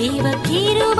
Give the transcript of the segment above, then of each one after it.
தேவ கிருபைகளின்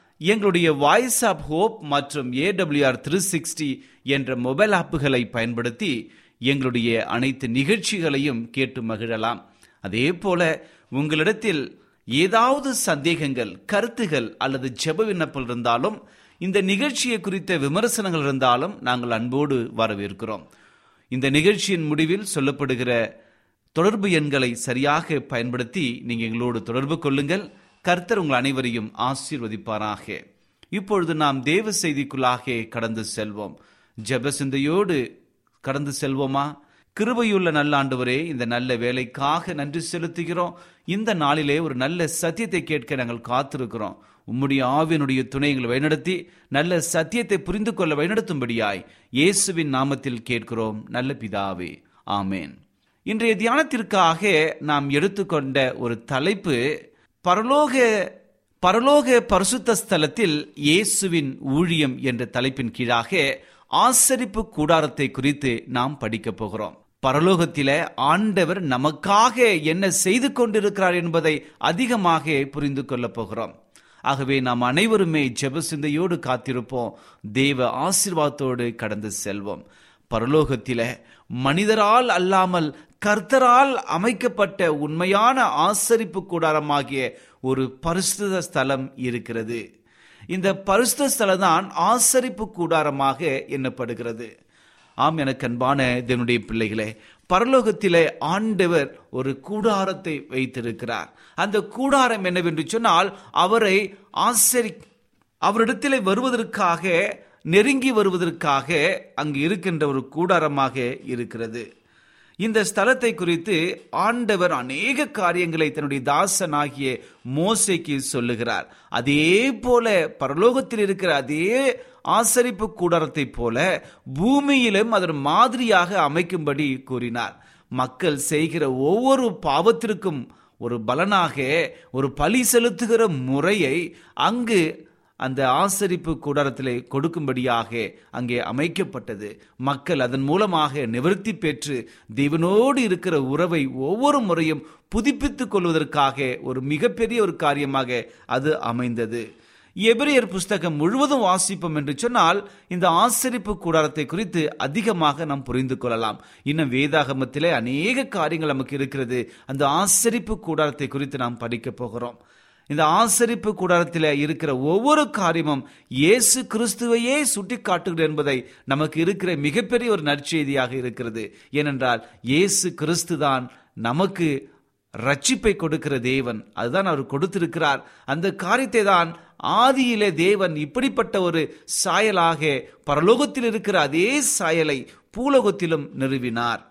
எங்களுடைய Voice of Hope மற்றும் ஏடபிள்யூஆர் த்ரீ சிக்ஸ்டி என்ற மொபைல் ஆப்புகளை பயன்படுத்தி எங்களுடைய அனைத்து நிகழ்ச்சிகளையும் கேட்டு மகிழலாம். அதே போல உங்களிடத்தில் ஏதாவது சந்தேகங்கள் கருத்துகள் அல்லது ஜெப விண்ணப்பம் இருந்தாலும் இந்த நிகழ்ச்சியை குறித்த விமர்சனங்கள் இருந்தாலும் நாங்கள் அன்போடு வரவேற்கிறோம். இந்த நிகழ்ச்சியின் முடிவில் சொல்லப்படுகிற தொடர்பு எண்களை சரியாக பயன்படுத்தி நீங்கள் எங்களோடு தொடர்பு கொள்ளுங்கள். கர்த்தர் உங்கள் அனைவரையும் ஆசீர்வதிப்பாராக. இப்பொழுது நாம் தேவ செய்திக்குள்ளாக கடந்து செல்வோம். ஜெப சிந்தையோடு கடந்து செல்வோமா? கிருபையுள்ள நல்ல ஆண்டவரே இந்த நல்ல வேலைக்காக நன்றி செலுத்துகிறோம். இந்த நாளிலே ஒரு நல்ல சத்தியத்தை கேட்க நாங்கள் காத்திருக்கிறோம். உம்முடைய ஆவியனுடைய துணை எங்களை வழிநடத்தி நல்ல சத்தியத்தை புரிந்து கொள்ள வழிநடத்தும்படியாய் இயேசுவின் நாமத்தில் கேட்கிறோம். நல்ல பிதாவே ஆமேன். இன்றைய தியானத்திற்காக நாம் எடுத்துக்கொண்ட ஒரு தலைப்பு பரலோக பரலோக பரிசுத்த ஸ்தலத்தில் இயேசுவின் ஊழியம் என்ற தலைப்பின் கீழாக ஆசரிப்பு கூடாரத்தை குறித்து நாம் படிக்கப் போகிறோம். பரலோகத்தில ஆண்டவர் நமக்காக என்ன செய்து கொண்டிருக்கிறார் என்பதை அதிகமாக புரிந்து கொள்ளப் போகிறோம். ஆகவே நாம் அனைவருமே ஜெப சிந்தையோடு காத்திருப்போம். தேவ ஆசிர்வாதத்தோடு கடந்து செல்வோம். பரலோகத்தில மனிதரால் அல்லாமல் கர்த்தரால் அமைக்கப்பட்ட உண்மையான ஆசரிப்பு கூடாரமாகிய ஒரு பரிசுத ஸ்தலம் இருக்கிறது. இந்த பரிசுத்த ஸ்தலம் தான் ஆசரிப்பு கூடாரமாக எண்ணப்படுகிறது. ஆம் எனக்கு அன்பான இதனுடைய பிள்ளைகளே பரலோகத்திலே ஆண்டவர் ஒரு கூடாரத்தை வைத்திருக்கிறார். அந்த கூடாரம் என்னவென்று சொன்னால் அவரை ஆசரி அவரிடத்திலே வருவதற்காக நெருங்கி வருவதற்காக அங்கு இருக்கின்ற ஒரு கூடாரமாக இருக்கிறது. இந்த ஸ்தலத்தை குறித்து ஆண்டவர் அநேக காரியங்களை தன்னுடைய தாசனாகிய மோசைக்கு சொல்லுகிறார். அதே போல பரலோகத்தில் இருக்கிற அதே ஆசரிப்பு கூடாரத்தை போல பூமியிலும் அதன் மாதிரியாக அமைக்கும்படி கூறினார். மக்கள் செய்கிற ஒவ்வொரு பாவத்திற்கும் ஒரு பலனாக ஒரு பலி செலுத்துகிற முறையை அங்கு அந்த ஆசரிப்பு கூடாரத்திலே கொடுக்கும்படியாக அங்கே அமைக்கப்பட்டது. மக்கள் அதன் மூலமாக நிவர்த்தி பெற்று தேவனோடு இருக்கிற உறவை ஒவ்வொரு முறையும் புதுப்பித்துக் கொள்வதற்காக ஒரு மிகப்பெரிய ஒரு காரியமாக அது அமைந்தது. எபிரியர் புஸ்தகம் முழுவதும் வாசிப்போம் என்று சொன்னால் இந்த ஆசரிப்பு கூடாரத்தை குறித்து அதிகமாக நாம் புரிந்து கொள்ளலாம். இன்னும் வேதாகமத்திலே அநேக காரியங்கள் நமக்கு இருக்கிறது. அந்த ஆசரிப்பு கூடாரத்தை குறித்து நாம் படிக்கப் போகிறோம். இந்த ஆசரிப்பு கூடாரத்தில் இருக்கிற ஒவ்வொரு காரியமும் இயேசு கிறிஸ்துவையே சுட்டி காட்டுகிறது என்பதை நமக்கு இருக்கிற மிகப்பெரிய ஒரு நற்செய்தியாக இருக்கிறது. ஏனென்றால் இயேசு கிறிஸ்து தான் நமக்கு ரட்சிப்பை கொடுக்கிற தேவன். அதுதான் அவர் கொடுத்திருக்கிறார். அந்த காரியத்தை தான் ஆதியிலே தேவன் இப்படிப்பட்ட ஒரு சாயலாக பரலோகத்தில் இருக்கிற அதே சாயலை பூலோகத்திலும் நிறுவினார்.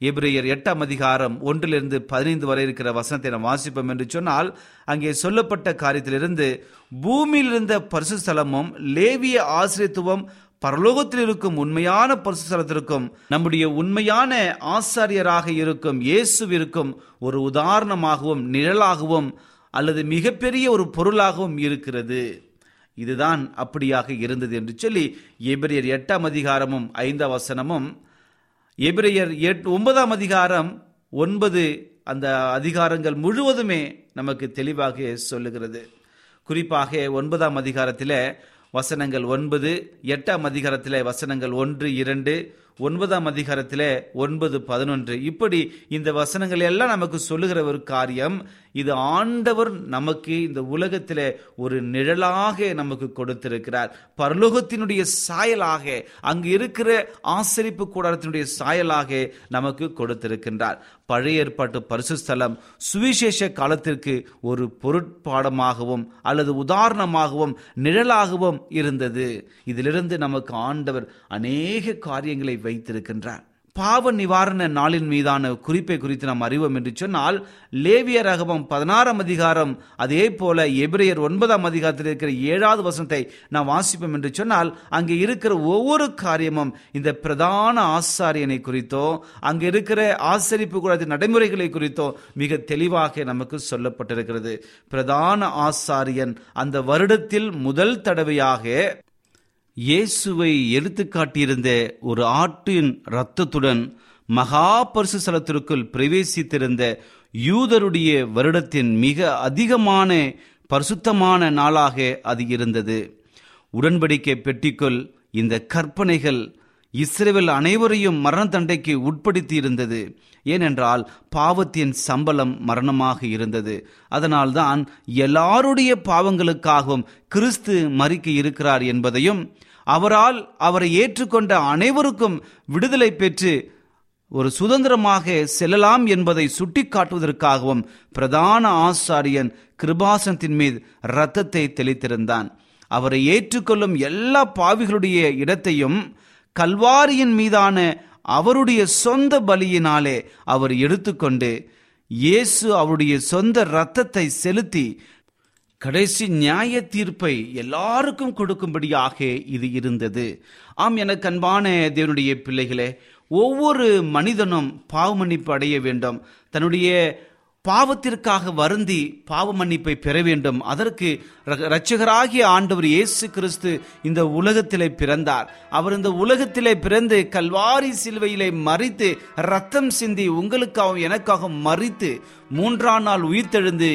எபிரேயர் எட்டாம் அதிகாரம் ஒன்றிலிருந்து பதினைந்து வரை இருக்கிற வசனத்தை நாம் வாசிப்போம் என்று சொன்னால் அங்கே சொல்லப்பட்ட காரியத்திலிருந்து பூமியில் இருந்த பரிசுஸ்தலமும் லேவிய ஆசிரியத்துவம் பரலோகத்தில் இருக்கும் உண்மையான பரிசுத்தலத்திற்கும் நம்முடைய உண்மையான ஆசாரியராக இருக்கும் இயேசுவிற்கும் ஒரு உதாரணமாகவும் நிழலாகவும் அல்லது மிகப்பெரிய ஒரு பொருளாகவும் இருக்கிறது. இதுதான் அப்படியாக இருந்தது என்று சொல்லி எபிரியர் எட்டாம் அதிகாரமும் ஐந்தாம் வசனமும் எபிரையர் எட் ஒன்பதாம் அதிகாரம் ஒன்பது அந்த அதிகாரங்கள் முழுவதுமே நமக்கு தெளிவாக சொல்லுகிறது. குறிப்பாக ஒன்பதாம் அதிகாரத்தில் வசனங்கள் ஒன்பது எட்டாம் அதிகாரத்தில் வசனங்கள் ஒன்று இரண்டு ஒன்பதாம் அதிகாரத்தில் ஒன்பது பதினொன்று. இப்படி இந்த வசனங்கள் எல்லாம் நமக்கு சொல்லுகிற ஒரு காரியம் இது ஆண்டவர் நமக்கு இந்த உலகத்தில் ஒரு நிழலாக நமக்கு கொடுத்திருக்கிறார். பரலோகத்தினுடைய சாயலாக அங்கு இருக்கிற ஆசரிப்பு கூடாரத்தினுடைய சாயலாக நமக்கு கொடுத்திருக்கின்றார். பழைய ஏற்பாட்டு பரிசுஸ்தலம் சுவிசேஷ காலத்திற்கு ஒரு பொருட்பாடமாகவும் அல்லது உதாரணமாகவும் நிழலாகவும் இருந்தது. இதிலிருந்து நமக்கு ஆண்டவர் அநேக காரியங்களை வைத்திருக்கின்றார். பாவ நிவாரண நாளின் மீதான குறிப்பை குறித்து நாம் அறிவோம் என்று சொன்னால் லேவிய ரகமம் பதினாறாம் அதிகாரம் அதே போல எபிரேயர் ஒன்பதாம் அதிகாரத்தில் இருக்கிற ஏழாவது வசனத்தை நாம் வாசிப்போம் என்று சொன்னால் அங்கே இருக்கிற ஒவ்வொரு காரியமும் இந்த பிரதான ஆசாரியனை குறித்தோ அங்கே இருக்கிற ஆசரிப்பு கூடாத நடைமுறைகளை குறித்தோ மிக தெளிவாக நமக்கு சொல்லப்பட்டிருக்கிறது. பிரதான ஆசாரியன் அந்த வருடத்தில் முதல் தடவையாக இயேசுவை எடுத்துக்காட்டியிருந்த ஒரு ஆட்டின் இரத்தத்துடன் மகா பரிசுஸ்தலத்திற்குள் பிரவேசித்திருந்த யூதருடைய வருடத்தின் மிக அதிகமான பரிசுத்தமான நாளாக அது இருந்தது. உடன்படிக்கை பெட்டிக்குள் இந்த கற்பனைகள் இஸ்ரேவில் அனைவரையும் மரண தண்டைக்கு உட்படுத்தி இருந்தது ஏனென்றால் பாவத்தின் சம்பளம் மரணமாக இருந்தது. அதனால்தான் எல்லாருடைய பாவங்களுக்காகவும் கிறிஸ்து மறிக்க இருக்கிறார் என்பதையும் அவரால் அவரை ஏற்றுக்கொண்ட அனைவருக்கும் விடுதலை பெற்று ஒரு சுதந்திரமாக செல்லலாம் என்பதை சுட்டிக்காட்டுவதற்காகவும் பிரதான ஆசாரியன் கிருபாசனத்தின் மீது இரத்தத்தை தெளித்திருந்தான். அவரை ஏற்றுக்கொள்ளும் எல்லா பாவிகளுடைய இடத்தையும் கல்வாரியின் மீதான அவருடைய சொந்த பலியினாலே அவர் எடுத்துக்கொண்டு இயேசு அவருடைய சொந்த இரத்தத்தை செலுத்தி கடைசி நியாய தீர்ப்பை எல்லாருக்கும் கொடுக்கும்படியாக இது இருந்தது. ஆம் எனக்கு அன்பான தேவனுடைய பிள்ளைகளே ஒவ்வொரு மனிதனும் பாவ மன்னிப்பு அடைய வேண்டும். தன்னுடைய பாவத்திற்காக வருந்தி பாவ மன்னிப்பை பெற வேண்டும். அதற்கு இரட்சகராகிய ஆண்டவர் இயேசு கிறிஸ்து இந்த உலகத்திலே பிறந்தார். அவர் இந்த உலகத்திலே பிறந்து கல்வாரி சிலுவையிலே மறித்து ரத்தம் சிந்தி உங்களுக்காகவும் எனக்காகவும் மறித்து மூன்றாம் நாள் உயிர்த்தெழுந்து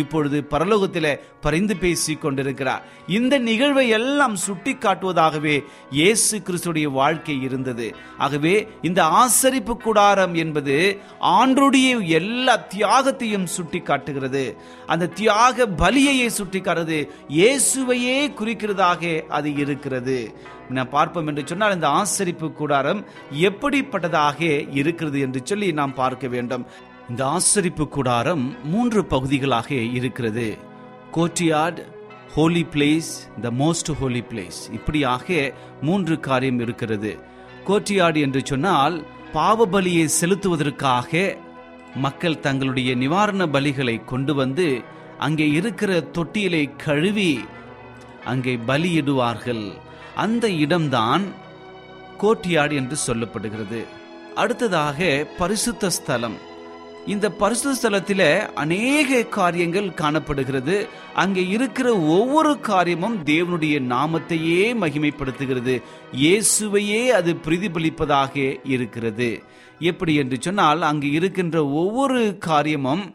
இப்பொழுது பரலோகத்தில் பரிந்து பேசி கொண்டிருக்கிறார் இந்த நிகழ்வை எல்லாம் சுட்டி காட்டுவதாகவே இயேசு கிறிஸ்துடைய வாழ்க்கை இருந்தது. ஆகவே இந்த ஆசரிப்பு கூடாரம் என்பது ஆண்டுடைய எல்லா தியாகத்தையும் சுட்டி காட்டுகிறது அந்த தியாக பலியையே சுட்டி காட்டுறது இயேசுவையே குறிக்கிறதாக அது இருக்கிறது. நான் பார்ப்போம் என்று சொன்னால் இந்த ஆசரிப்பு கூடாரம் எப்படிப்பட்டதாக இருக்கிறது என்று சொல்லி நாம் பார்க்க வேண்டும். இந்த ஆசரிப்பு கூடாரம் மூன்று பகுதிகளாக இருக்கிறது. Courtyard holy place the most holy place இப்படியாக மூன்று காரியம் இருக்கிறது. கோட்டியார்டு என்று சொன்னால் பாவ பலியை செலுத்துவதற்காக மக்கள் தங்களுடைய நிவாரண பலிகளை கொண்டு வந்து அங்கே இருக்கிற தொட்டியலை கழுவி அங்கே பலியிடுவார்கள். அந்த இடம்தான் கோட்டியாடு என்று சொல்லப்படுகிறது. அடுத்ததாக பரிசுத்த ஸ்தலம். இந்த பரிசு ஸ்தலத்தில் அநேக காரியங்கள் காணப்படுகிறது. அங்கே இருக்கிற ஒவ்வொரு காரியமும் தேவனுடைய நாமத்தையே மகிமைப்படுத்துகிறது. இயேசுவையே அது பிரதிபலிப்பதாக இருக்கிறது. எப்படி என்று சொன்னால் அங்கு இருக்கின்ற ஒவ்வொரு காரியமும்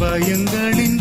பயங்களின்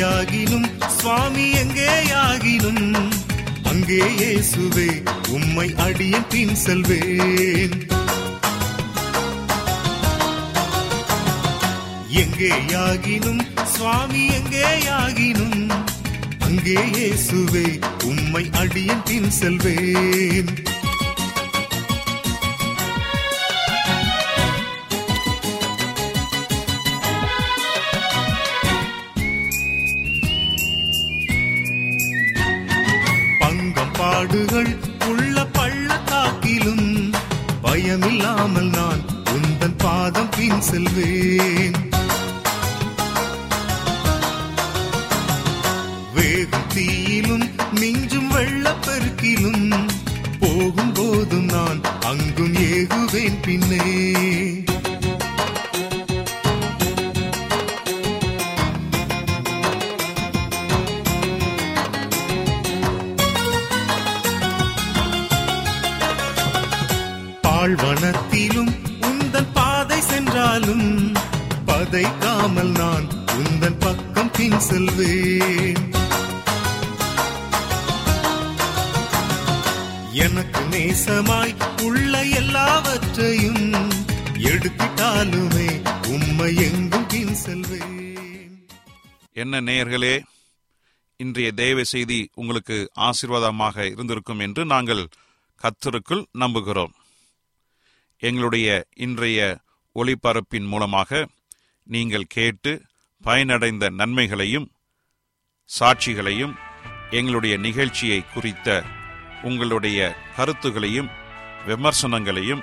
எங்கேயாகினும் சுவாமி எங்கேயாகினும் அங்கே இயேசுவே உம்மை அடியேன் பின் செல்வேன். எங்கேயாகினும் சுவாமி எங்கேயாகினும் அங்கே இயேசுவே உம்மை அடியேன் பின் செல்வேன். காடுகள் உள்ள பள்ளத்தாக்கிலும் பயமில்லாமல் நான் உந்தன் பாதம் பின் செல்வேன். வேகும் தீயிலும் மிஞ்சும் வெள்ளப்பெருக்கிலும் போகும் போதும் நான் அங்கும் ஏகுவேன் பின்னே. எல்லாவற்றையும் எடுத்துட்டாலுமே உம்மை எங்கும் பின் செல்வேன். என்ன நேயர்களே இன்றைய தேவ செய்தி உங்களுக்கு ஆசீர்வாதமாக இருந்திருக்கும் என்று நாங்கள் கத்தருக்குள் நம்புகிறோம். எங்களுடைய இன்றைய ஒளிபரப்பின் மூலமாக நீங்கள் கேட்டு பயனடைந்த நன்மைகளையும் சாட்சிகளையும் எங்களுடைய நிகழ்ச்சியை குறித்த உங்களுடைய கருத்துகளையும் விமர்சனங்களையும்